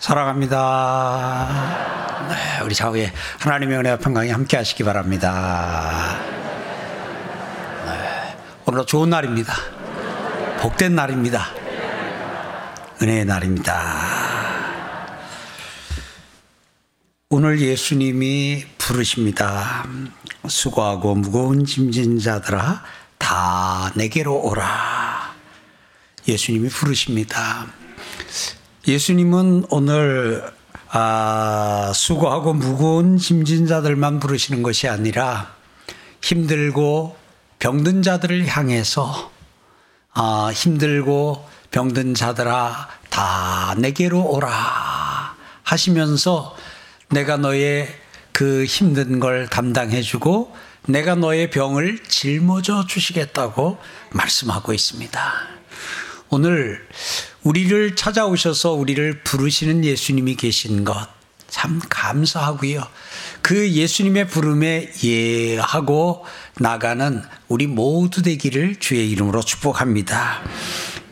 사랑합니다. 네, 우리 좌우에 하나님의 은혜와 평강이 함께 하시기 바랍니다. 네, 오늘 좋은 날입니다. 복된 날입니다. 은혜의 날입니다. 오늘 예수님이 부르십니다. 수고하고 무거운 짐진 자들아, 다 내게로 오라. 예수님이 부르십니다. 예수님은 오늘 아, 수고하고 무거운 짐진 자들만 부르시는 것이 아니라 힘들고 병든 자들을 향해서 아, 힘들고 병든 자들아 다 내게로 오라 하시면서 내가 너의 그 힘든 걸 담당해 주고 내가 너의 병을 짊어져 주시겠다고 말씀하고 있습니다. 오늘 우리를 찾아오셔서 우리를 부르시는 예수님이 계신 것 참 감사하고요. 그 예수님의 부름에 예하고 나가는 우리 모두 되기를 주의 이름으로 축복합니다.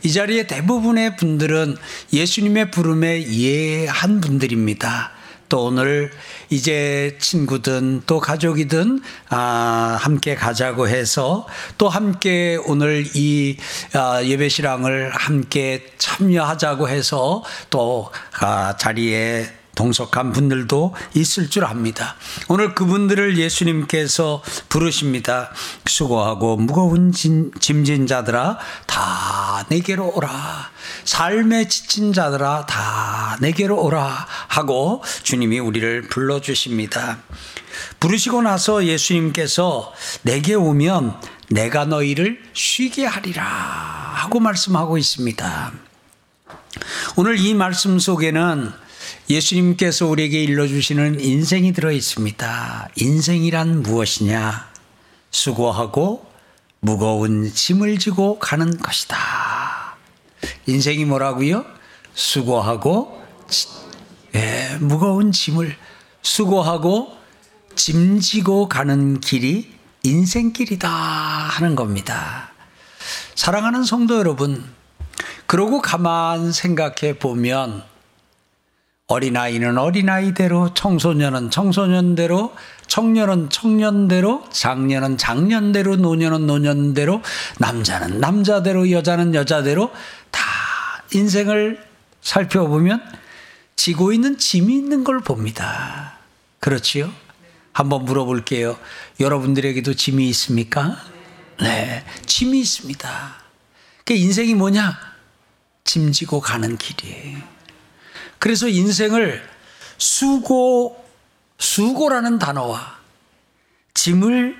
이 자리에 대부분의 분들은 예수님의 부름에 예한 분들입니다. 또 오늘 이제 친구든 또 가족이든 아, 함께 가자고 해서 또 함께 오늘 이 아, 예배시랑을 함께 참여하자고 해서 또 아, 자리에 동석한 분들도 있을 줄 압니다. 오늘 그분들을 예수님께서 부르십니다. 수고하고 무거운 짐진 자들아 다 내게로 오라. 삶에 지친 자들아 다 내게로 오라 하고 주님이 우리를 불러 주십니다. 부르시고 나서 예수님께서 내게 오면 내가 너희를 쉬게 하리라 하고 말씀하고 있습니다. 오늘 이 말씀 속에는 예수님께서 우리에게 일러주시는 인생이 들어 있습니다. 인생이란 무엇이냐? 수고하고 무거운 짐을 지고 가는 것이다. 인생이 뭐라고요? 수고하고 예, 무거운 짐을 수고하고 짐지고 가는 길이 인생길이다 하는 겁니다. 사랑하는 성도 여러분, 그러고 가만 생각해 보면 어린아이는 어린아이대로, 청소년은 청소년대로, 청년은 청년대로, 장년은 장년대로, 노년은 노년대로, 남자는 남자대로, 여자는 여자대로 다 인생을 살펴보면 지고 있는 짐이 있는 걸 봅니다. 그렇지요? 한번 물어볼게요. 여러분들에게도 짐이 있습니까? 네, 짐이 있습니다. 그 인생이 뭐냐? 짐지고 가는 길이에요. 그래서 인생을 수고, 수고라는 단어와 짐을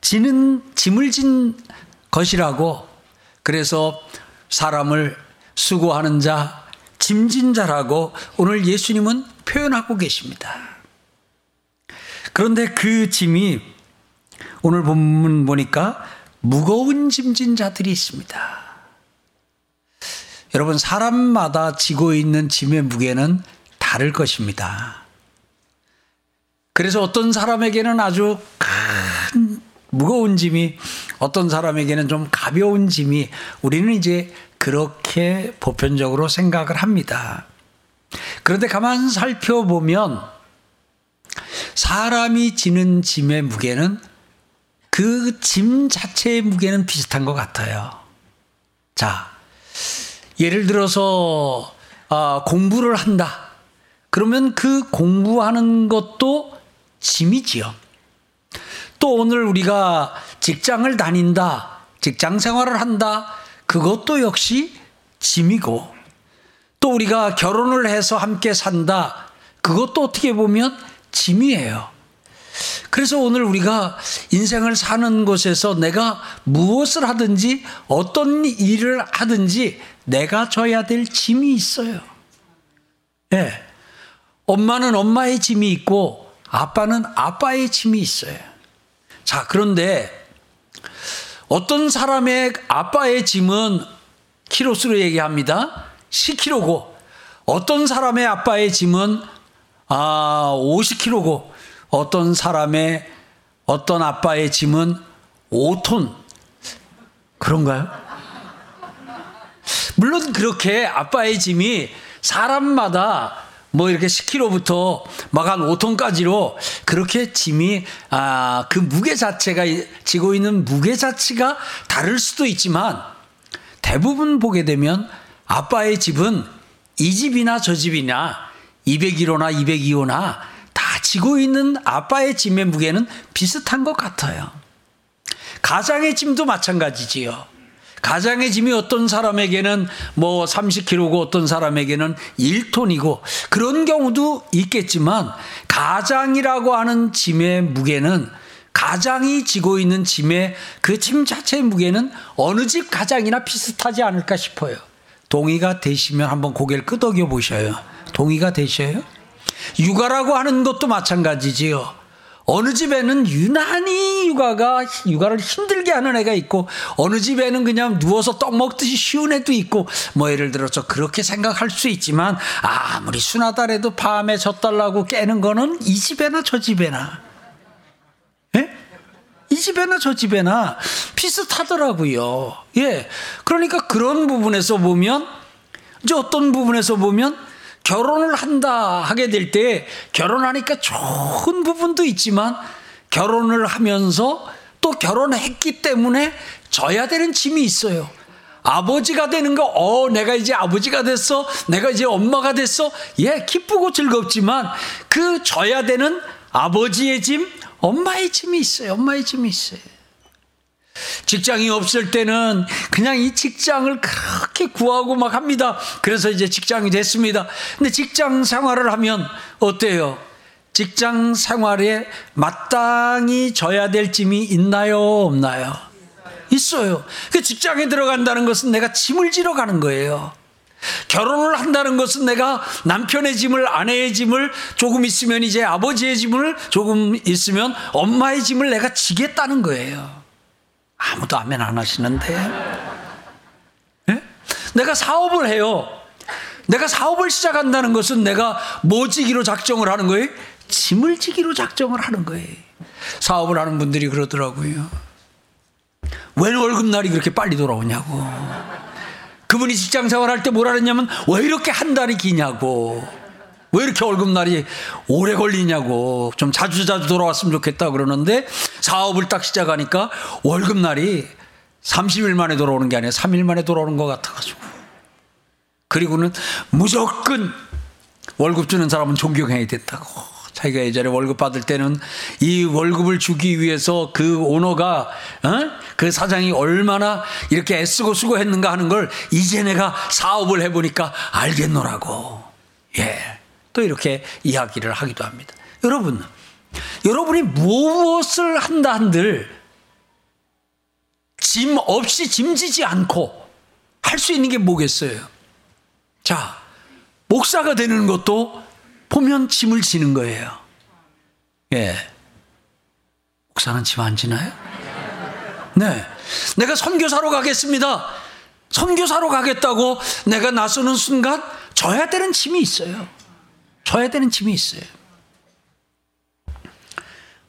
지는, 짐을 진 것이라고 그래서 사람을 수고하는 자, 짐진 자라고 오늘 예수님은 표현하고 계십니다. 그런데 그 짐이 오늘 본문 보니까 무거운 짐진 자들이 있습니다. 여러분, 사람마다 지고 있는 짐의 무게는 다를 것입니다. 그래서 어떤 사람에게는 아주 큰 무거운 짐이 어떤 사람에게는 좀 가벼운 짐이 우리는 이제 그렇게 보편적으로 생각을 합니다. 그런데 가만 살펴보면 사람이 지는 짐의 무게는 그 짐 자체의 무게는 비슷한 것 같아요. 자, 예를 들어서 아, 공부를 한다. 그러면 그 공부하는 것도 짐이지요. 또 오늘 우리가 직장을 다닌다. 직장 생활을 한다. 그것도 역시 짐이고 또 우리가 결혼을 해서 함께 산다. 그것도 어떻게 보면 짐이에요. 그래서 오늘 우리가 인생을 사는 곳에서 내가 무엇을 하든지 어떤 일을 하든지 내가 져야 될 짐이 있어요. 예. 네. 엄마는 엄마의 짐이 있고 아빠는 아빠의 짐이 있어요. 자, 그런데 어떤 사람의 아빠의 짐은 키로수로 얘기합니다. 10kg고 어떤 사람의 아빠의 짐은 아, 50kg고 어떤 사람의 어떤 아빠의 짐은 5톤 그런가요? 물론 그렇게 아빠의 짐이 사람마다 뭐 이렇게 10kg부터 막 한 5톤까지로 그렇게 짐이 아, 그 무게 자체가 지고 있는 무게 자체가 다를 수도 있지만 대부분 보게 되면 아빠의 집은 이 집이나 저 집이나 201호나 202호나 다 지고 있는 아빠의 짐의 무게는 비슷한 것 같아요. 가장의 짐도 마찬가지지요. 가장의 짐이 어떤 사람에게는 뭐 30kg고 어떤 사람에게는 1톤이고 그런 경우도 있겠지만 가장이라고 하는 짐의 무게는 가장이 지고 있는 짐의 그 짐 자체의 무게는 어느 집 가장이나 비슷하지 않을까 싶어요. 동의가 되시면 한번 고개를 끄덕여 보셔요. 동의가 되셔요? 육아라고 하는 것도 마찬가지지요. 어느 집에는 유난히 육아가 육아를 힘들게 하는 애가 있고 어느 집에는 그냥 누워서 떡 먹듯이 쉬운 애도 있고 뭐 예를 들어서 그렇게 생각할 수 있지만 아무리 순하다래도 밤에 젖달라고 깨는 거는 이 집에나 저 집에나 예? 이 집에나 저 집에나 비슷하더라고요. 예. 그러니까 그런 부분에서 보면 이제 어떤 부분에서 보면 결혼을 한다 하게 될 때 결혼하니까 좋은 부분도 있지만 결혼을 하면서 또 결혼했기 때문에 져야 되는 짐이 있어요. 아버지가 되는 거, 어, 내가 이제 아버지가 됐어. 내가 이제 엄마가 됐어. 예, 기쁘고 즐겁지만 그 져야 되는 아버지의 짐, 엄마의 짐이 있어요. 엄마의 짐이 있어요. 직장이 없을 때는 그냥 이 직장을 그렇게 구하고 막 합니다. 그래서 이제 직장이 됐습니다. 근데 직장 생활을 하면 어때요? 직장 생활에 마땅히 져야 될 짐이 있나요? 없나요? 있어요. 그 직장에 들어간다는 것은 내가 짐을 지러 가는 거예요. 결혼을 한다는 것은 내가 남편의 짐을, 아내의 짐을 조금 있으면 이제 아버지의 짐을 조금 있으면 엄마의 짐을 내가 지겠다는 거예요. 아무도 아멘 안 하시는데. 네? 내가 사업을 해요. 내가 사업을 시작한다는 것은 내가 뭐 지기로 작정을 하는 거예요? 짐을 지기로 작정을 하는 거예요. 사업을 하는 분들이 그러더라고요. 왜 월급날이 그렇게 빨리 돌아오냐고. 그분이 직장 생활할 때 뭐라 그랬냐면 왜 이렇게 한 달이 기냐고. 왜 이렇게 월급날이 오래 걸리냐고. 좀 자주 자주 돌아왔으면 좋겠다 그러는데 사업을 딱 시작하니까 월급날이 30일 만에 돌아오는 게 아니라 3일 만에 돌아오는 것 같아가지고. 그리고는 무조건 월급 주는 사람은 존경해야 됐다고. 자기가 예전에 월급 받을 때는 이 월급을 주기 위해서 그 오너가 어? 그 사장이 얼마나 이렇게 애쓰고 수고했는가 하는 걸 이제 내가 사업을 해보니까 알겠노라고. 예. 또 이렇게 이야기를 하기도 합니다. 여러분, 여러분이 무엇을 한다 한들 짐 없이 짐지지 않고 할 수 있는 게 뭐겠어요? 자, 목사가 되는 것도 보면 짐을 지는 거예요. 예. 목사는 짐 안 지나요? 네. 내가 선교사로 가겠습니다. 선교사로 가겠다고 내가 나서는 순간 져야 되는 짐이 있어요. 져야 되는 짐이 있어요.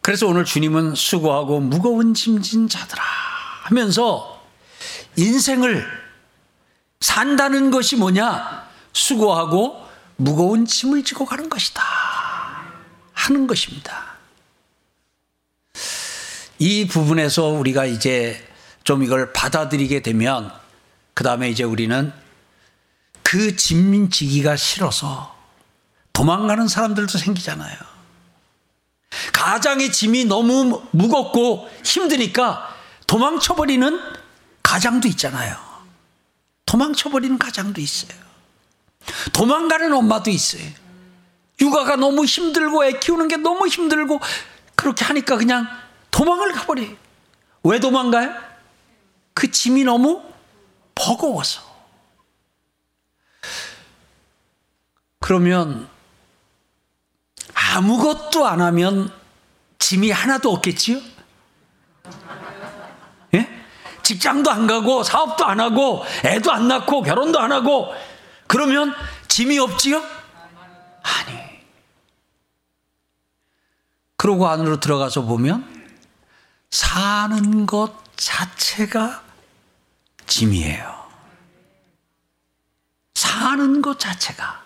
그래서 오늘 주님은 수고하고 무거운 짐진 자들아 하면서 인생을 산다는 것이 뭐냐? 수고하고 무거운 짐을 지고 가는 것이다. 하는 것입니다. 이 부분에서 우리가 이제 좀 이걸 받아들이게 되면 그 다음에 이제 우리는 그 짐 지기가 싫어서 도망가는 사람들도 생기잖아요. 가장의 짐이 너무 무겁고 힘드니까 도망쳐버리는 가장도 있잖아요. 도망쳐버리는 가장도 있어요. 도망가는 엄마도 있어요. 육아가 너무 힘들고 애 키우는 게 너무 힘들고 그렇게 하니까 그냥 도망을 가버려요. 왜 도망가요? 그 짐이 너무 버거워서. 그러면 아무것도 안 하면 짐이 하나도 없겠지요? 예? 직장도 안 가고 사업도 안 하고 애도 안 낳고 결혼도 안 하고 그러면 짐이 없지요? 아니. 그러고 안으로 들어가서 보면 사는 것 자체가 짐이에요. 사는 것 자체가.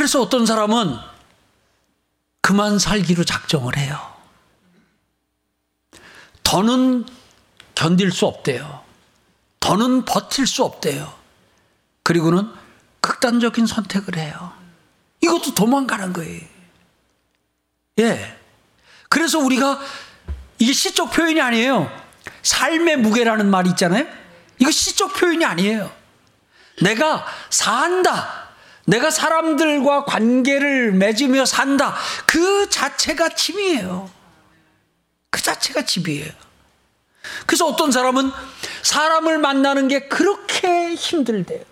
그래서 어떤 사람은 그만 살기로 작정을 해요. 더는 견딜 수 없대요. 더는 버틸 수 없대요. 그리고는 극단적인 선택을 해요. 이것도 도망가는 거예요. 예. 그래서 우리가 이게 시적 표현이 아니에요. 삶의 무게라는 말이 있잖아요. 이거 시적 표현이 아니에요. 내가 산다. 내가 사람들과 관계를 맺으며 산다. 그 자체가 짐이에요. 그 자체가 짐이에요. 그래서 어떤 사람은 사람을 만나는 게 그렇게 힘들대요.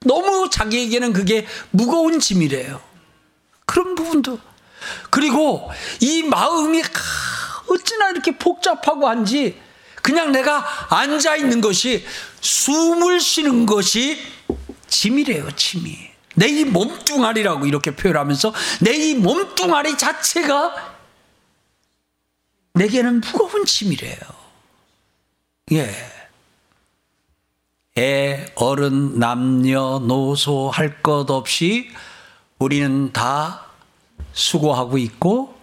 너무 자기에게는 그게 무거운 짐이래요. 그런 부분도. 그리고 이 마음이 어찌나 이렇게 복잡하고 한지 그냥 내가 앉아 있는 것이 숨을 쉬는 것이 짐이래요, 짐이. 내 이 몸뚱아리라고 이렇게 표현하면서 내 이 몸뚱아리 자체가 내게는 무거운 짐이래요. 예. 애, 어른, 남녀, 노소 할 것 없이 우리는 다 수고하고 있고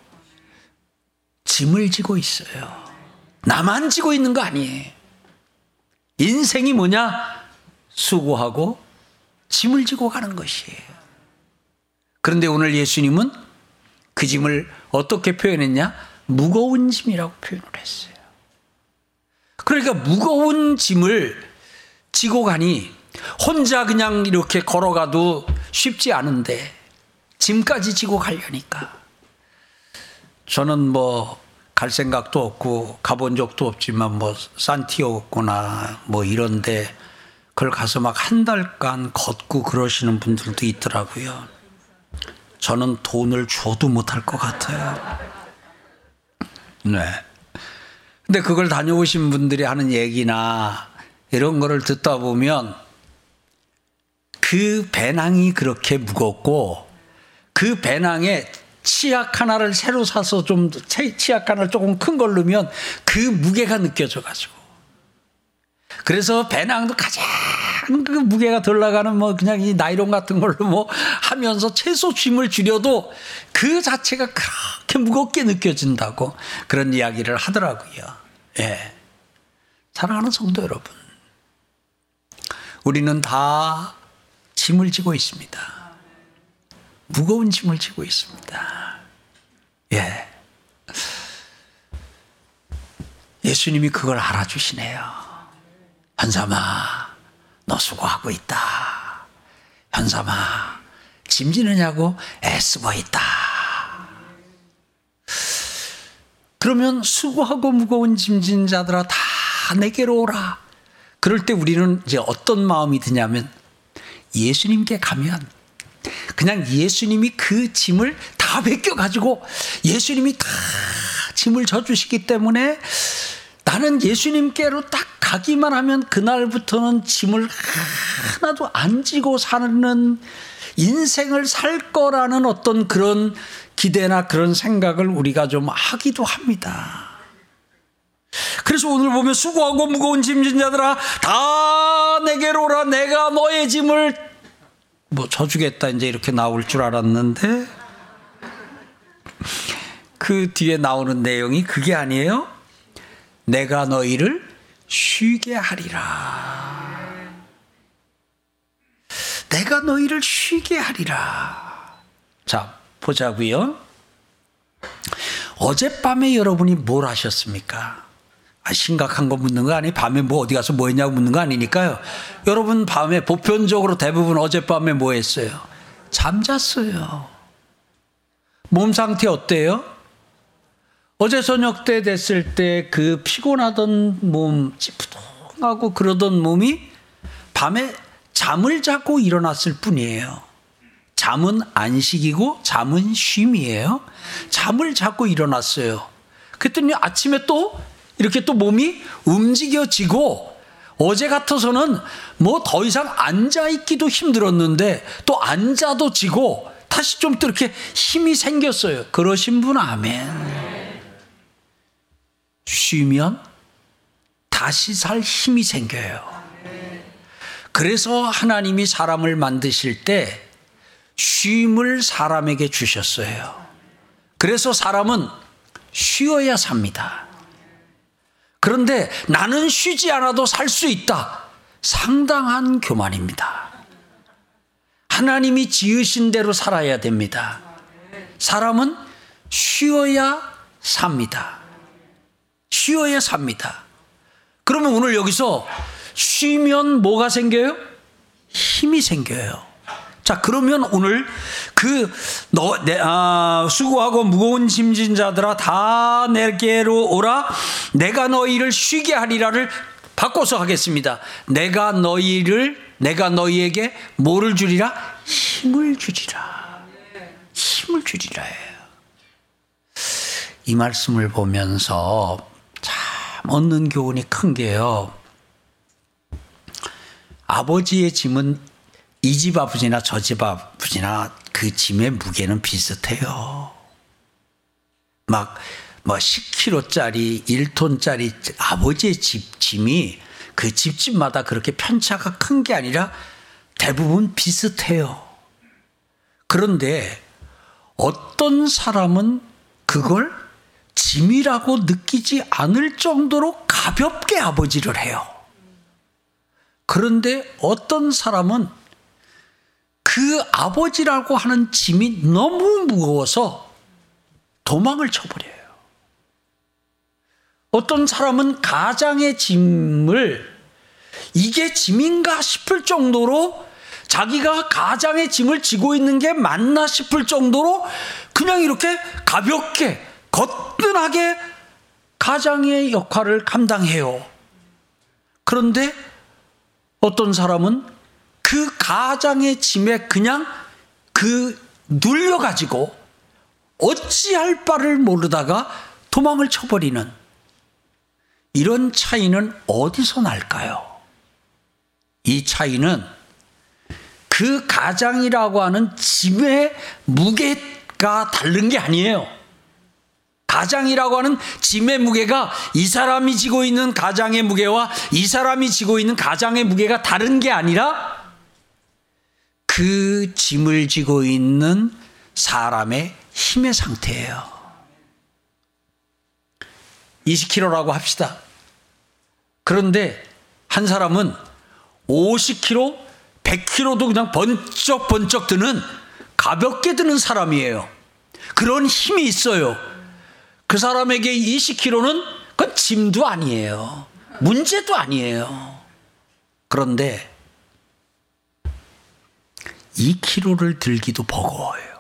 짐을 지고 있어요. 나만 지고 있는 거 아니에요. 인생이 뭐냐? 수고하고 짐을 지고 가는 것이에요. 그런데 오늘 예수님은 그 짐을 어떻게 표현했냐? 무거운 짐이라고 표현을 했어요. 그러니까 무거운 짐을 지고 가니 혼자 그냥 이렇게 걸어가도 쉽지 않은데 짐까지 지고 가려니까 저는 뭐 갈 생각도 없고 가본 적도 없지만 뭐 산티오거나 뭐 이런데 그걸 가서 막 한 달간 걷고 그러시는 분들도 있더라고요. 저는 돈을 줘도 못할 것 같아요. 네. 근데 그걸 다녀오신 분들이 하는 얘기나 이런 거를 듣다 보면 그 배낭이 그렇게 무겁고 그 배낭에 치약 하나를 새로 사서 좀 치약 하나를 조금 큰 걸 넣으면 그 무게가 느껴져 가지고 그래서 배낭도 가장 그 무게가 덜 나가는 뭐 그냥 이 나이론 같은 걸로 뭐 하면서 최소 짐을 줄여도 그 자체가 그렇게 무겁게 느껴진다고 그런 이야기를 하더라고요. 예. 사랑하는 성도 여러분. 우리는 다 짐을 지고 있습니다. 무거운 짐을 지고 있습니다. 예. 예수님이 그걸 알아주시네요. 현삼아, 너 수고하고 있다. 현삼아, 짐 지느냐고 애쓰고 있다. 그러면 수고하고 무거운 짐진 자들아 다 내게로 오라. 그럴 때 우리는 이제 어떤 마음이 드냐면 예수님께 가면 그냥 예수님이 그 짐을 다 벗겨 가지고 예수님이 다 짐을 져 주시기 때문에 나는 예수님께로 딱 가기만 하면 그날부터는 짐을 하나도 안 지고 사는 인생을 살 거라는 어떤 그런 기대나 그런 생각을 우리가 좀 하기도 합니다. 그래서 오늘 보면 수고하고 무거운 짐진 자들아 다 내게로 오라 내가 너의 짐을 뭐 져주겠다 이제 이렇게 나올 줄 알았는데 그 뒤에 나오는 내용이 그게 아니에요. 내가 너희를 쉬게 하리라. 내가 너희를 쉬게 하리라. 자, 보자고요. 어젯밤에 여러분이 뭘 하셨습니까? 아, 심각한 거 묻는 거 아니? 밤에 뭐 어디 가서 뭐 했냐고 묻는 거 아니니까요. 여러분 밤에 보편적으로 대부분 어젯밤에 뭐 했어요? 잠잤어요. 몸 상태 어때요? 어제 저녁 때 됐을 때 그 피곤하던 몸, 찌푸둥하고 그러던 몸이 밤에 잠을 자고 일어났을 뿐이에요. 잠은 안식이고 잠은 쉼이에요. 잠을 자고 일어났어요. 그랬더니 아침에 또 이렇게 또 몸이 움직여지고 어제 같아서는 뭐 더 이상 앉아 있기도 힘들었는데 또 앉아도 지고 다시 좀 또 이렇게 힘이 생겼어요. 그러신 분 아멘. 쉬면 다시 살 힘이 생겨요. 그래서 하나님이 사람을 만드실 때 쉼을 사람에게 주셨어요. 그래서 사람은 쉬어야 삽니다. 그런데 나는 쉬지 않아도 살 수 있다. 상당한 교만입니다. 하나님이 지으신 대로 살아야 됩니다. 사람은 쉬어야 삽니다. 쉬어야 삽니다. 그러면 오늘 여기서 쉬면 뭐가 생겨요? 힘이 생겨요. 자, 그러면 오늘 그, 너, 내, 아, 수고하고 무거운 짐진 자들아 다 내게로 오라. 내가 너희를 쉬게 하리라를 바꿔서 하겠습니다. 내가 너희를, 내가 너희에게 뭐를 주리라? 힘을 주리라. 힘을 주리라예요. 이 말씀을 보면서 참 얻는 교훈이 큰 게요. 아버지의 짐은 이 집 아버지나 저 집 아버지나 그 짐의 무게는 비슷해요. 막, 뭐 10kg짜리, 1톤짜리 아버지의 집, 짐이 그 집집마다 그렇게 편차가 큰 게 아니라 대부분 비슷해요. 그런데 어떤 사람은 그걸 짐이라고 느끼지 않을 정도로 가볍게 아버지를 해요. 그런데 어떤 사람은 그 아버지라고 하는 짐이 너무 무거워서 도망을 쳐버려요. 어떤 사람은 가장의 짐을 이게 짐인가 싶을 정도로 자기가 가장의 짐을 지고 있는 게 맞나 싶을 정도로 그냥 이렇게 가볍게 거뜬하게 가장의 역할을 감당해요. 그런데 어떤 사람은 그 가장의 짐에 그냥 그 눌려가지고 어찌할 바를 모르다가 도망을 쳐버리는 이런 차이는 어디서 날까요? 이 차이는 그 가장이라고 하는 짐의 무게가 다른 게 아니에요. 가장이라고 하는 짐의 무게가 이 사람이 지고 있는 가장의 무게와 이 사람이 지고 있는 가장의 무게가 다른 게 아니라 그 짐을 지고 있는 사람의 힘의 상태예요. 20kg라고 합시다. 그런데 한 사람은 50kg, 100kg도 그냥 번쩍번쩍 드는 가볍게 드는 사람이에요. 그런 힘이 있어요. 그 사람에게 20kg는 그건 짐도 아니에요. 문제도 아니에요. 그런데 2kg를 들기도 버거워요.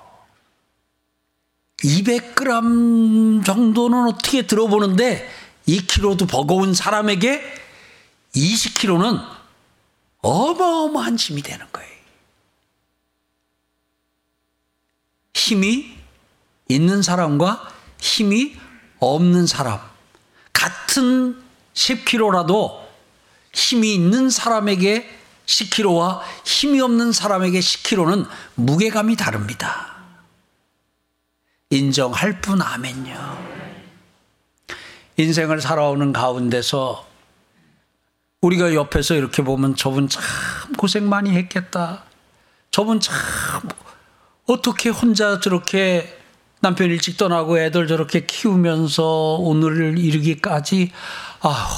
200g 정도는 어떻게 들어보는데 2kg도 버거운 사람에게 20kg는 어마어마한 짐이 되는 거예요. 힘이 있는 사람과 힘이 없는 사람, 같은 10kg라도 힘이 있는 사람에게 10kg와 힘이 없는 사람에게 10kg는 무게감이 다릅니다. 인정할 뿐 아멘요. 인생을 살아오는 가운데서 우리가 옆에서 이렇게 보면 저분 참 고생 많이 했겠다. 저분 참 어떻게 혼자 저렇게 남편 일찍 떠나고 애들 저렇게 키우면서 오늘을 이르기까지 아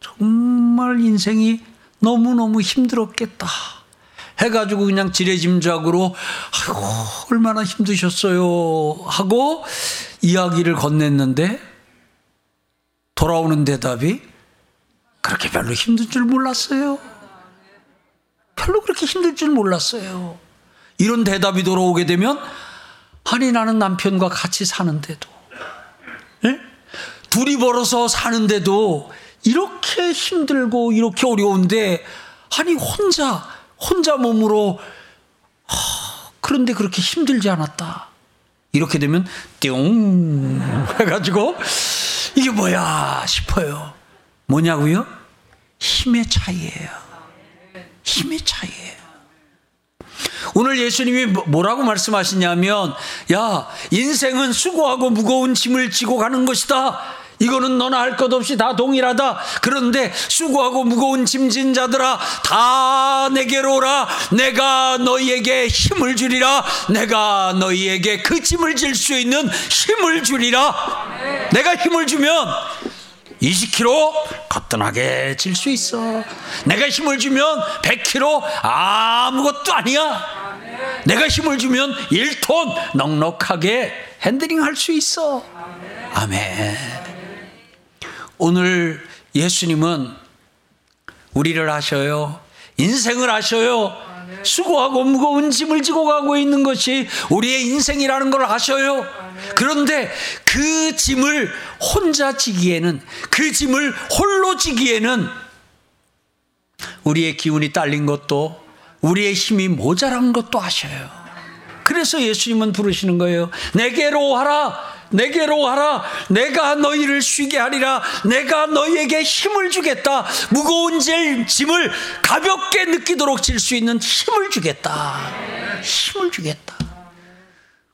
정말 인생이 너무너무 힘들었겠다. 해가지고 그냥 지레짐작으로 아이고 얼마나 힘드셨어요 하고 이야기를 건넸는데 돌아오는 대답이 그렇게 별로 힘든 줄 몰랐어요. 별로 그렇게 힘들 줄 몰랐어요. 이런 대답이 돌아오게 되면 아니 나는 남편과 같이 사는데도 네? 둘이 벌어서 사는데도 이렇게 힘들고 이렇게 어려운데 아니 혼자 혼자 몸으로 하, 그런데 그렇게 힘들지 않았다. 이렇게 되면 띵 해가지고 이게 뭐야 싶어요. 뭐냐고요? 힘의 차이예요. 힘의 차이예요. 오늘 예수님이 뭐, 뭐라고 말씀하시냐면, 야, 인생은 수고하고 무거운 짐을 지고 가는 것이다. 이거는 너나 할 것 없이 다 동일하다. 그런데 수고하고 무거운 짐진 자들아 다 내게로 오라. 내가 너희에게 힘을 주리라. 내가 너희에게 그 짐을 질 수 있는 힘을 주리라. 내가 힘을 주면 20kg 거뜬하게 질 수 있어. 내가 힘을 주면 100kg 아무것도 아니야. 내가 힘을 주면 1톤 넉넉하게 핸들링 할 수 있어. 아멘. 오늘 예수님은 우리를 하셔요. 인생을 하셔요. 수고하고 무거운 짐을 지고 가고 있는 것이 우리의 인생이라는 걸 아셔요. 그런데 그 짐을 혼자 지기에는 그 짐을 홀로 지기에는 우리의 기운이 딸린 것도 우리의 힘이 모자란 것도 아셔요. 그래서 예수님은 부르시는 거예요. 내게로 와라. 내게로 와라. 내가 너희를 쉬게 하리라. 내가 너희에게 힘을 주겠다. 무거운 짐을 가볍게 느끼도록 질 수 있는 힘을 주겠다. 힘을 주겠다.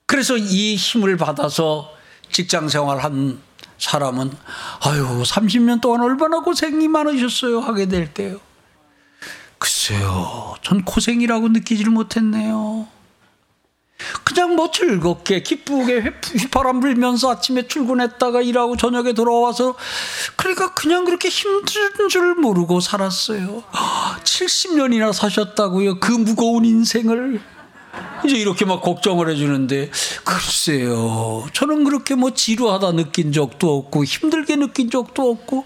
그래서 이 힘을 받아서 직장 생활한 사람은 아유 30년 동안 얼마나 고생이 많으셨어요 하게 될 때요. 글쎄요, 전 고생이라고 느끼질 못했네요. 그냥 뭐 즐겁게 기쁘게 휘파람 불면서 아침에 출근했다가 일하고 저녁에 돌아와서 그러니까 그냥 그렇게 힘든 줄 모르고 살았어요. 70년이나 사셨다고요. 그 무거운 인생을. 이제 이렇게 막 걱정을 해주는데 글쎄요 저는 그렇게 뭐 지루하다 느낀 적도 없고 힘들게 느낀 적도 없고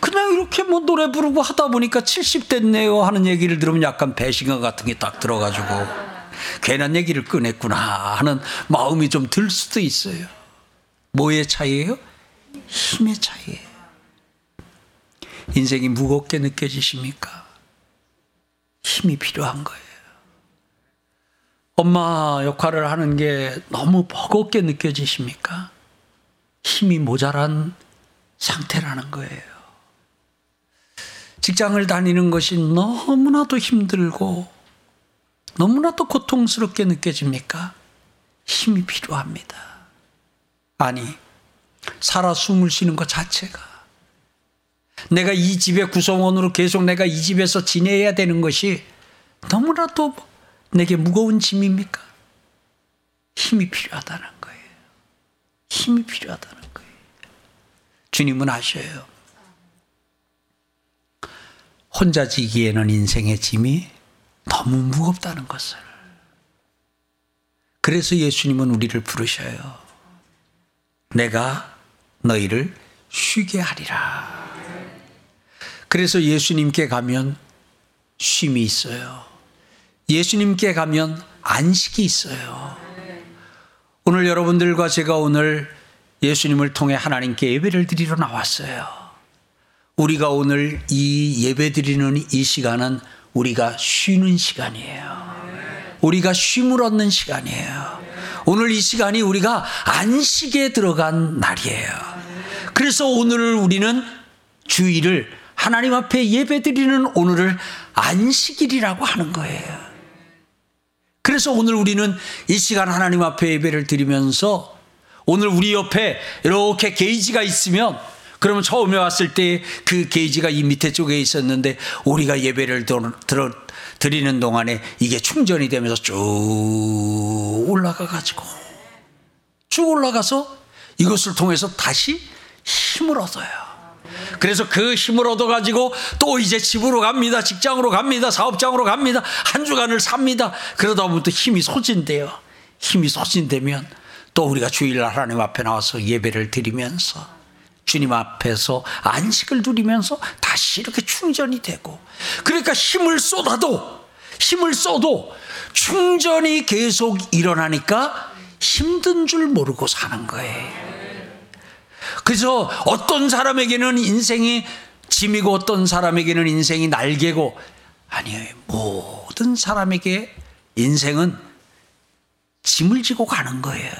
그냥 이렇게 뭐 노래 부르고 하다 보니까 70 됐네요 하는 얘기를 들으면 약간 배신감 같은 게 딱 들어가지고 괜한 얘기를 꺼냈구나 하는 마음이 좀 들 수도 있어요 뭐의 차이예요? 힘의 차이예요 인생이 무겁게 느껴지십니까? 힘이 필요한 거예요 엄마 역할을 하는 게 너무 버겁게 느껴지십니까? 힘이 모자란 상태라는 거예요. 직장을 다니는 것이 너무나도 힘들고 너무나도 고통스럽게 느껴집니까? 힘이 필요합니다. 아니, 살아 숨을 쉬는 것 자체가 내가 이 집의 구성원으로 계속 내가 이 집에서 지내야 되는 것이 너무나도 내게 무거운 짐입니까? 힘이 필요하다는 거예요. 힘이 필요하다는 거예요. 주님은 아셔요. 혼자 지기에는 인생의 짐이 너무 무겁다는 것을. 그래서 예수님은 우리를 부르셔요. 내가 너희를 쉬게 하리라. 그래서 예수님께 가면 쉼이 있어요. 예수님께 가면 안식이 있어요. 오늘 여러분들과 제가 오늘 예수님을 통해 하나님께 예배를 드리러 나왔어요. 우리가 오늘 이 예배 드리는 이 시간은 우리가 쉬는 시간이에요. 우리가 쉼을 얻는 시간이에요. 오늘 이 시간이 우리가 안식에 들어간 날이에요. 그래서 오늘 우리는 주일을 하나님 앞에 예배 드리는 오늘을 안식일이라고 하는 거예요. 그래서 오늘 우리는 이 시간 하나님 앞에 예배를 드리면서 오늘 우리 옆에 이렇게 게이지가 있으면 그러면 처음에 왔을 때 그 게이지가 이 밑에 쪽에 있었는데 우리가 예배를 들어, 드리는 동안에 이게 충전이 되면서 쭉 올라가 가지고 쭉 올라가서 이것을 통해서 다시 힘을 얻어요. 그래서 그 힘을 얻어가지고 또 이제 집으로 갑니다. 직장으로 갑니다. 사업장으로 갑니다. 한 주간을 삽니다. 그러다 보면 또 힘이 소진돼요. 힘이 소진되면 또 우리가 주일날 하나님 앞에 나와서 예배를 드리면서 주님 앞에서 안식을 누리면서 다시 이렇게 충전이 되고 그러니까 힘을 쏟아도 힘을 써도 충전이 계속 일어나니까 힘든 줄 모르고 사는 거예요. 그래서 어떤 사람에게는 인생이 짐이고 어떤 사람에게는 인생이 날개고 아니에요. 모든 사람에게 인생은 짐을 지고 가는 거예요.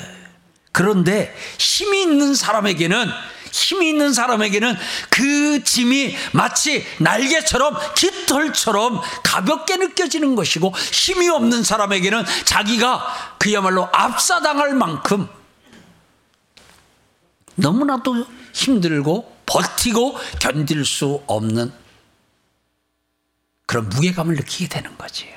그런데 힘이 있는 사람에게는 힘이 있는 사람에게는 그 짐이 마치 날개처럼 깃털처럼 가볍게 느껴지는 것이고 힘이 없는 사람에게는 자기가 그야말로 압사당할 만큼 너무나도 힘들고 버티고 견딜 수 없는 그런 무게감을 느끼게 되는 거지요.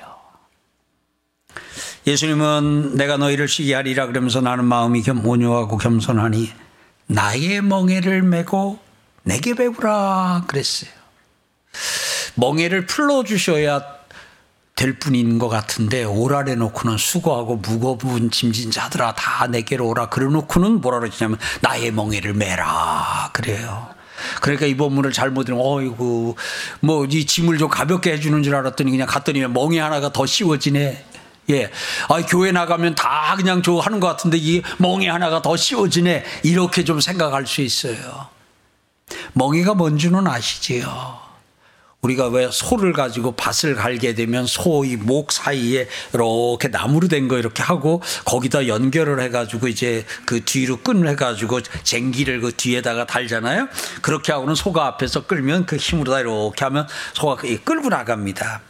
예수님은 내가 너희를 쉬게 하리라 그러면서 나는 마음이 온유하고 겸손하니 나의 멍에를 메고 내게 배우라 그랬어요. 멍에를 풀어 주셔야 될 뿐인 것 같은데 오라래 놓고는 수고하고 무거운 짐진 자들아 다 내게로 오라 그래 놓고는 뭐라 그러냐면 나의 멍에를 메라 그래요. 그러니까 이 본문을 잘못 들으면 어이구 뭐 이 짐을 좀 가볍게 해주는 줄 알았더니 그냥 갔더니 멍에 하나가 더 씌워지네. 예. 아, 교회 나가면 다 그냥 저 하는 것 같은데 이 멍에 하나가 더 씌워지네. 이렇게 좀 생각할 수 있어요. 멍에가 뭔지는 아시지요. 우리가 왜 소를 가지고 밭을 갈게 되면 소의 목 사이에 이렇게 나무로 된 거 이렇게 하고 거기다 연결을 해가지고 이제 그 뒤로 끈을 해가지고 쟁기를 그 뒤에다가 달잖아요. 그렇게 하고는 소가 앞에서 끌면 그 힘으로 다 이렇게 하면 소가 끌고 나갑니다.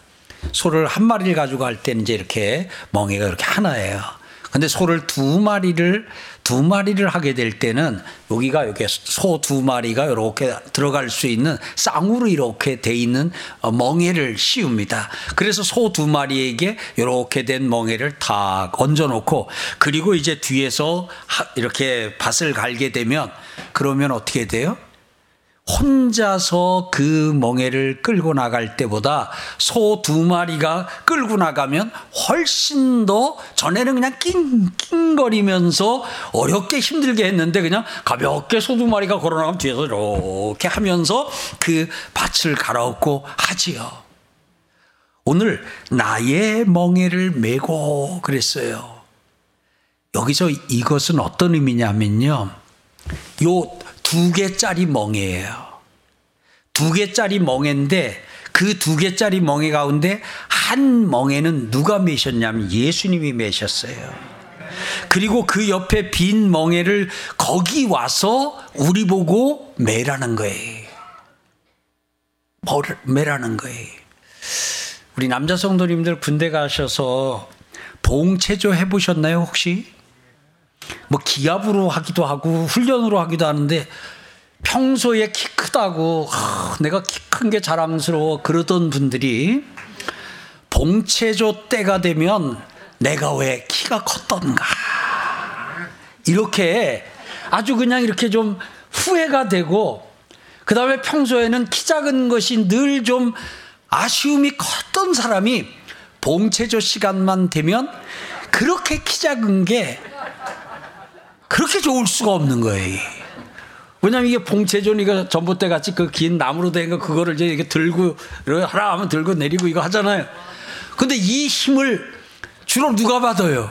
소를 한 마리를 가지고 갈 때는 이제 이렇게 멍에가 이렇게 하나예요. 근데 소를 두 마리를 두 마리를 하게 될 때는 여기가 이렇게 소 두 마리가 이렇게 들어갈 수 있는 쌍으로 이렇게 돼 있는 어, 멍에를 씌웁니다. 그래서 소 두 마리에게 이렇게 된 멍에를 다 얹어 놓고 그리고 이제 뒤에서 이렇게 밭을 갈게 되면 그러면 어떻게 돼요? 혼자서 그 멍에를 끌고 나갈 때보다 소 두 마리가 끌고 나가면 훨씬 더 전에는 그냥 낑낑거리면서 어렵게 힘들게 했는데 그냥 가볍게 소 두 마리가 걸어나가면 뒤에서 이렇게 하면서 그 밭을 갈아엎고 하지요. 오늘 나의 멍에를 메고 그랬어요. 여기서 이것은 어떤 의미냐면요. 요 두 개짜리 멍에예요. 두 개짜리 멍에인데 그 두 개짜리 멍에 가운데 한 멍에는 누가 매셨냐면 예수님이 매셨어요. 그리고 그 옆에 빈 멍에를 거기 와서 우리 보고 매라는 거예요. 매라는 거예요. 우리 남자 성도님들 군대 가셔서 봉체조 해보셨나요, 혹시? 뭐 기압으로 하기도 하고 훈련으로 하기도 하는데 평소에 키 크다고 하, 내가 키 큰 게 자랑스러워 그러던 분들이 봉체조 때가 되면 내가 왜 키가 컸던가. 이렇게 아주 그냥 이렇게 좀 후회가 되고 그 다음에 평소에는 키 작은 것이 늘 좀 아쉬움이 컸던 사람이 봉체조 시간만 되면 그렇게 키 작은 게 그렇게 좋을 수가 없는 거예요. 왜냐면 이게 봉체존 이거 전봇대 같이 그 긴 나무로 된 거 그거를 이제 이렇게 들고 하나 하면 들고 내리고 이거 하잖아요. 근데 이 힘을 주로 누가 받아요?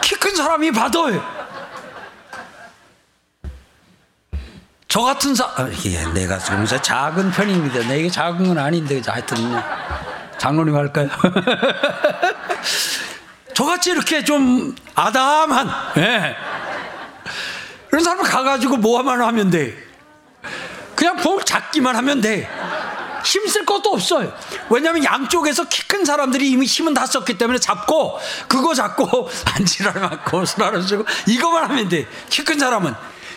키 큰 사람이 받아요. 저 같은 사, 아, 예, 내가 지금 작은 편입니다. 내게 작은 건 아닌데, 하여튼, 장로님 할까요? 저같이 이렇게 좀 아담한, 예. 그런 사람은 가가지고 뭐만 하면 돼. 그냥 볼 잡기만 하면 돼. 힘쓸 것도 없어요. 왜냐하면 양쪽에서 키 큰 사람들이 이미 힘은 다 썼기 때문에 잡고 그거 잡고 안지랄 맞고 수라를 주고 이거만 하면 돼. 키 큰 사람은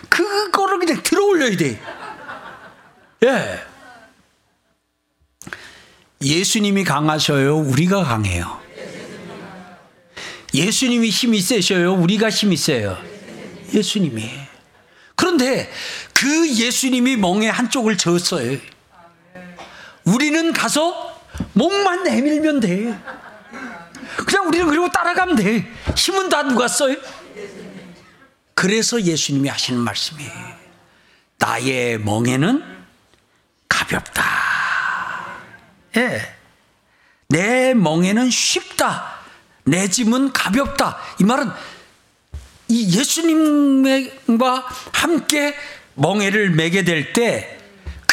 그거를 그냥 들어 올려야 돼. 예. 예수님이 강하셔요. 우리가 강해요. 예수님이 힘이 세셔요. 우리가 힘이 세요. 예수님이. 그런데 그 예수님이 멍에 한쪽을 졌어요. 우리는 가서 목만 내밀면 돼. 그냥 우리는 그리고 따라가면 돼. 힘은 다 누가 써요? 그래서 예수님이 하시는 말씀이 나의 멍에는 가볍다. 예. 내 멍에는 쉽다. 내 짐은 가볍다. 이 말은 이 예수님과 함께 멍해를 매게 될 때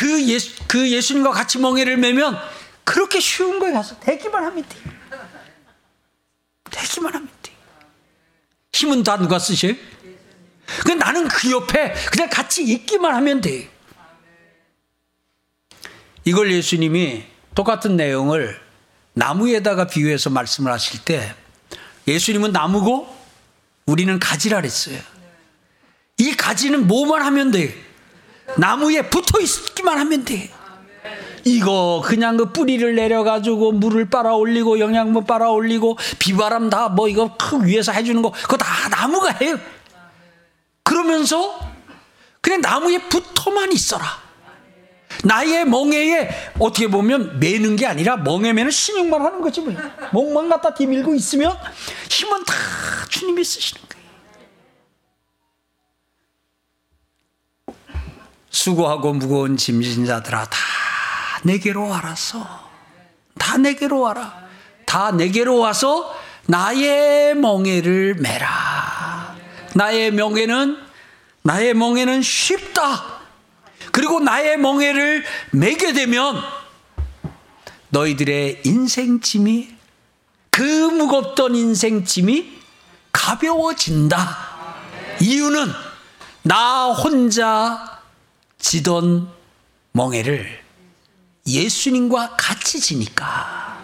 그 예수, 그 예수님과 같이 멍해를 매면 그렇게 쉬운 거에 가서 대기만 하면 돼. 대기만 하면 돼. 힘은 다 누가 쓰셔요? 그 나는 그 옆에 그냥 같이 있기만 하면 돼. 이걸 예수님이 똑같은 내용을 나무에다가 비유해서 말씀을 하실 때 예수님은 나무고 우리는 가지라 그랬어요. 이 가지는 뭐만 하면 돼. 나무에 붙어 있기만 하면 돼. 이거 그냥 그 뿌리를 내려가지고 물을 빨아 올리고 영양분 빨아 올리고 비바람 다 뭐 이거 크 위에서 해주는 거 그거 다 나무가 해요. 그러면서 그냥 나무에 붙어만 있어라. 나의 멍에에 어떻게 보면 매는 게 아니라 멍에 매는 신용만 하는 거지 뭐. 멍만 갖다 뒤밀고 있으면 힘은 다 주님이 쓰시는 거예요. 수고하고 무거운 짐진 자들아 다 내게로 와라서 다 내게로 와라. 다 내게로 와서 나의 멍에를 매라. 나의 멍에는 나의 멍에는 쉽다. 그리고 나의 멍에를 매게 되면 너희들의 인생짐이 그 무겁던 인생짐이 가벼워진다. 이유는 나 혼자 지던 멍에를 예수님과 같이 지니까.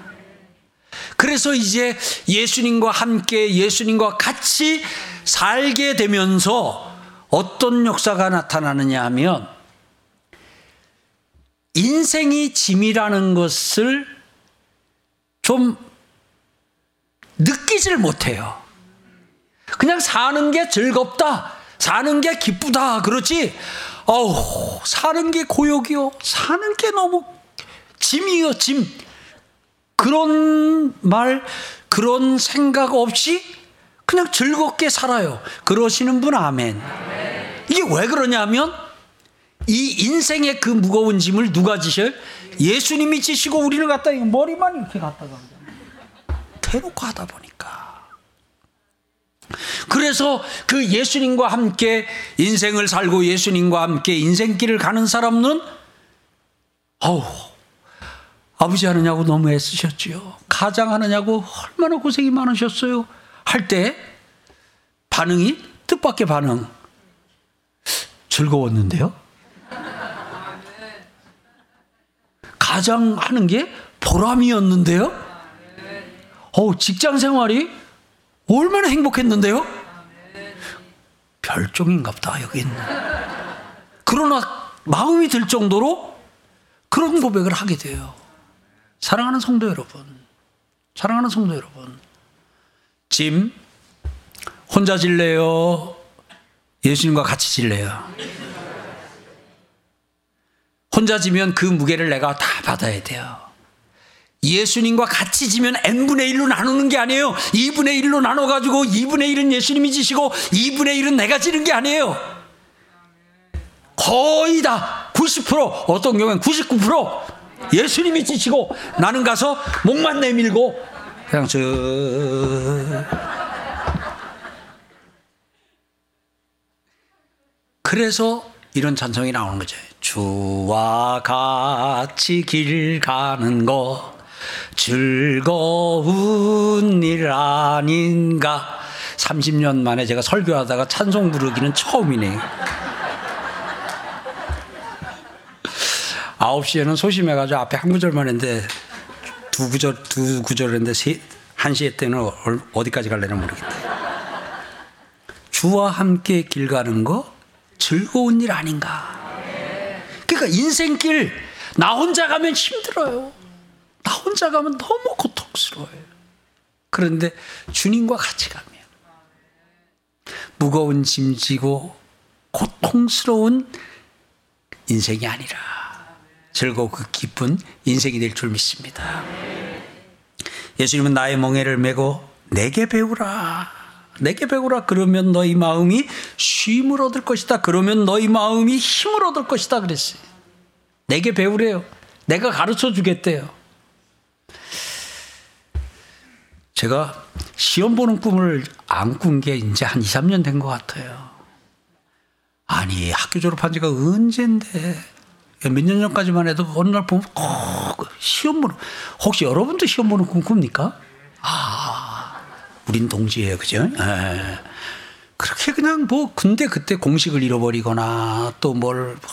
그래서 이제 예수님과 함께 예수님과 같이 살게 되면서 어떤 역사가 나타나느냐 하면 인생이 짐이라는 것을 좀 느끼질 못해요. 그냥 사는 게 즐겁다. 사는 게 기쁘다. 그렇지? 어우, 사는 게 고역이요. 사는 게 너무 짐이요, 짐. 그런 말, 그런 생각 없이 그냥 즐겁게 살아요. 그러시는 분 아멘. 이게 왜 그러냐면 이 인생의 그 무거운 짐을 누가 지셔요? 예수님이 지시고 우리를 갖다 머리만 이렇게 갖다가 대놓고 하다 보니까. 그래서 그 예수님과 함께 인생을 살고 예수님과 함께 인생길을 가는 사람은 어우 아버지 하느냐고 너무 애쓰셨지요. 가장 하느냐고 얼마나 고생이 많으셨어요. 할 때 반응이 뜻밖의 반응. 즐거웠는데요. 가장 하는 게 보람이었는데요. 어 직장 생활이 얼마나 행복했는데요. 별종인갑다 여긴. 그러나 마음이 들 정도로 그런 고백을 하게 돼요. 사랑하는 성도 여러분, 사랑하는 성도 여러분, 짐 혼자 질래요? 예수님과 같이 질래요? 혼자 지면 그 무게를 내가 다 받아야 돼요. 예수님과 같이 지면 n분의 1로 나누는 게 아니에요. 2분의 1로 나눠가지고 2분의 1은 예수님이 지시고 2분의 1은 내가 지는 게 아니에요. 거의 다 90% 어떤 경우엔 99% 예수님이 지시고 나는 가서 목만 내밀고 그냥 저 그래서 이런 찬송이 나오는 거죠. 주와 같이 길 가는 거 즐거운 일 아닌가. 30년 만에 제가 설교하다가 찬송 부르기는 처음이네요. 9시에는 소심해가지고 앞에 한 구절만 했는데 두 구절, 두 구절 했는데 세, 한 시에 때는 어디까지 갈래나 모르겠다. 주와 함께 길 가는 거 즐거운 일 아닌가. 그러니까 인생길 나 혼자 가면 힘들어요. 나 혼자 가면 너무 고통스러워요. 그런데 주님과 같이 가면 무거운 짐 지고 고통스러운 인생이 아니라 즐겁고 기쁜 인생이 될 줄 믿습니다. 예수님은 나의 멍에를 메고 내게 배우라. 내게 배우라. 그러면 너희 마음이 쉼을 얻을 것이다. 그러면 너희 마음이 힘을 얻을 것이다. 그랬어요. 내게 배우래요. 내가 가르쳐 주겠대요. 제가 시험 보는 꿈을 안 꾼 게 이제 한 2, 3년 된 것 같아요. 아니, 학교 졸업한 지가 언젠데. 몇 년 전까지만 해도 어느 날 보면 꼭 시험 보는, 혹시 여러분도 시험 보는 꿈 꿉니까? 아, 우린 동지예요. 그죠? 예. 그렇게 그냥 뭐, 근데 그때 공식을 잃어버리거나 또 뭘, 뭐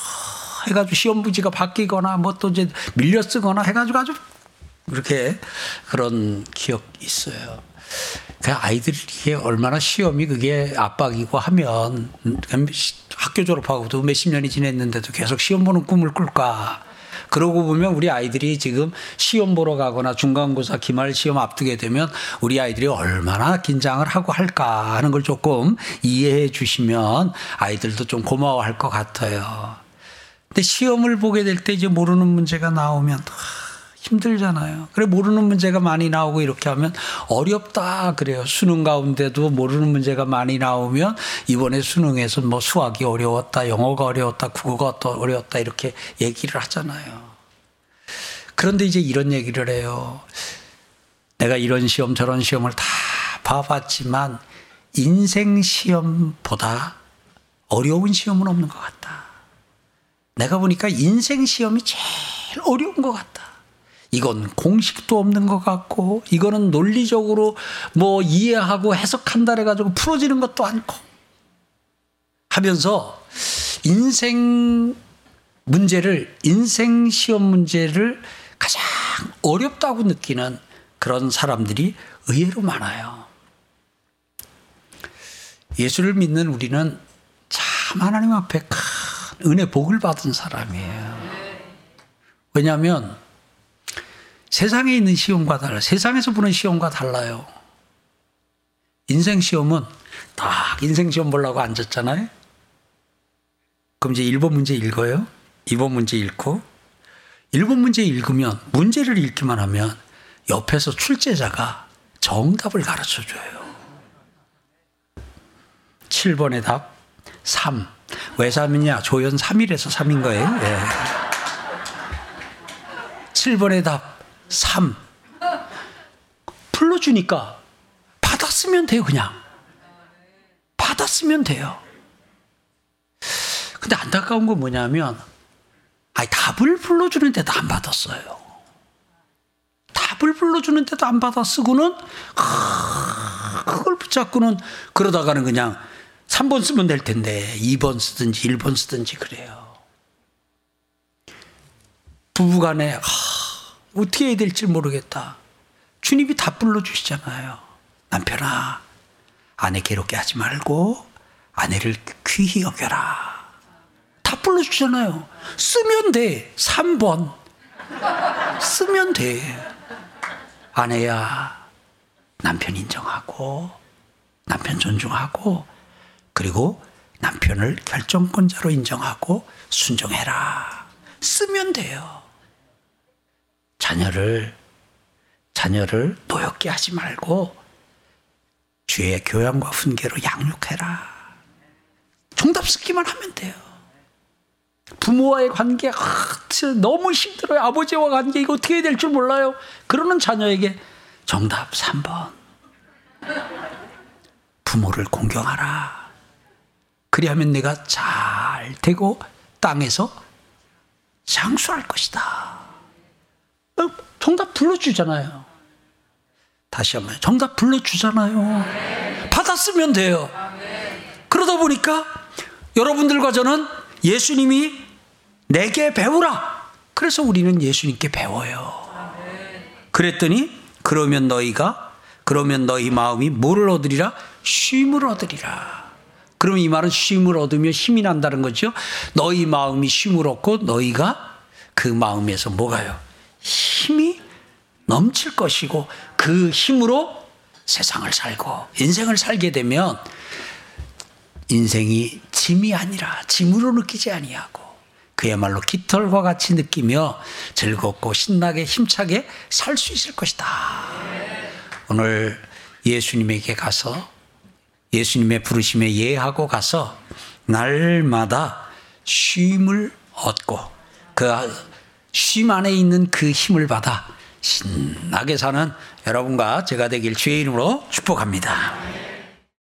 해가지고 시험 부지가 바뀌거나 뭐 또 이제 밀려 쓰거나 해가지고 아주 그렇게 그런 기억 있어요. 그 아이들이 얼마나 시험이 그게 압박이고 하면 학교 졸업하고도 몇십 년이 지냈는데도 계속 시험 보는 꿈을 꿀까? 그러고 보면 우리 아이들이 지금 시험 보러 가거나 중간고사 기말 시험 앞두게 되면 우리 아이들이 얼마나 긴장을 하고 할까 하는 걸 조금 이해해 주시면 아이들도 좀 고마워할 것 같아요. 근데 시험을 보게 될 때 이제 모르는 문제가 나오면 힘들잖아요. 그래 모르는 문제가 많이 나오고 이렇게 하면 어렵다 그래요. 수능 가운데도 모르는 문제가 많이 나오면 이번에 수능에서 뭐 수학이 어려웠다, 영어가 어려웠다, 국어가 어려웠다 이렇게 얘기를 하잖아요. 그런데 이제 이런 얘기를 해요. 내가 이런 시험 저런 시험을 다 봐봤지만 인생 시험보다 어려운 시험은 없는 것 같다. 내가 보니까 인생 시험이 제일 어려운 것 같다. 이건 공식도 없는 것 같고, 이거는 논리적으로 뭐 이해하고 해석한다 해가지고 풀어지는 것도 않고, 하면서 인생 문제를, 인생 시험 문제를 가장 어렵다고 느끼는 그런 사람들이 의외로 많아요. 예수를 믿는 우리는 참 하나님 앞에 큰 은혜 복을 받은 사람이에요. 왜냐하면 세상에 있는 시험과 달라. 세상에서 보는 시험과 달라요. 인생 시험은 딱 인생 시험 보려고 앉았잖아요. 그럼 이제 1번 문제 읽어요. 2번 문제 읽고 1번 문제 읽으면 문제를 읽기만 하면 옆에서 출제자가 정답을 가르쳐 줘요. 7번의 답 3. 왜 3이냐? 조연 3일에서 3인 거예요. 예. 7번의 답 3. 불러주니까 받았으면 돼요, 그냥. 받았으면 돼요. 근데 안타까운 건 뭐냐면, 아니, 답을 불러주는데도 안 받았어요. 답을 불러주는데도 안 받아 쓰고는, 그걸 붙잡고는 그러다가는 그냥 3번 쓰면 될 텐데, 2번 쓰든지 1번 쓰든지 그래요. 부부간에, 어떻게 해야 될지 모르겠다. 주님이 다 불러주시잖아요. 남편아, 아내 괴롭게 하지 말고 아내를 귀히 여겨라. 다 불러주잖아요. 쓰면 돼. 3번. 쓰면 돼. 아내야, 남편 인정하고, 남편 존중하고, 그리고 남편을 결정권자로 인정하고 순종해라. 쓰면 돼요. 자녀를 자녀를 노엽게 하지 말고 주의 교양과 훈계로 양육해라. 정답 쓰기만 하면 돼요. 부모와의 관계 아, 너무 힘들어요. 아버지와 관계 이거 어떻게 해야 될 줄 몰라요. 그러는 자녀에게 정답 3번. 부모를 공경하라. 그리하면 내가 잘 되고 땅에서 장수할 것이다. 어, 정답 불러주잖아요. 다시 한번 정답 불러주잖아요. 받았으면 돼요. 그러다 보니까 여러분들과 저는 예수님이 내게 배우라. 그래서 우리는 예수님께 배워요. 그랬더니 그러면 너희가 그러면 너희 마음이 뭐를 얻으리라? 쉼을 얻으리라. 그럼 이 말은 쉼을 얻으며 힘이 난다는 거죠. 너희 마음이 쉼을 얻고 너희가 그 마음에서 뭐가요? 힘이 넘칠 것이고 그 힘으로 세상을 살고 인생을 살게 되면 인생이 짐이 아니라 짐으로 느끼지 아니하고 그야말로 깃털과 같이 느끼며 즐겁고 신나게 힘차게 살 수 있을 것이다. 오늘 예수님에게 가서 예수님의 부르심에 예하고 가서 날마다 쉼을 얻고 그 쉼 안에 있는 그 힘을 받아 신나게 사는 여러분과 제가 되길 주의 이름으로 축복합니다.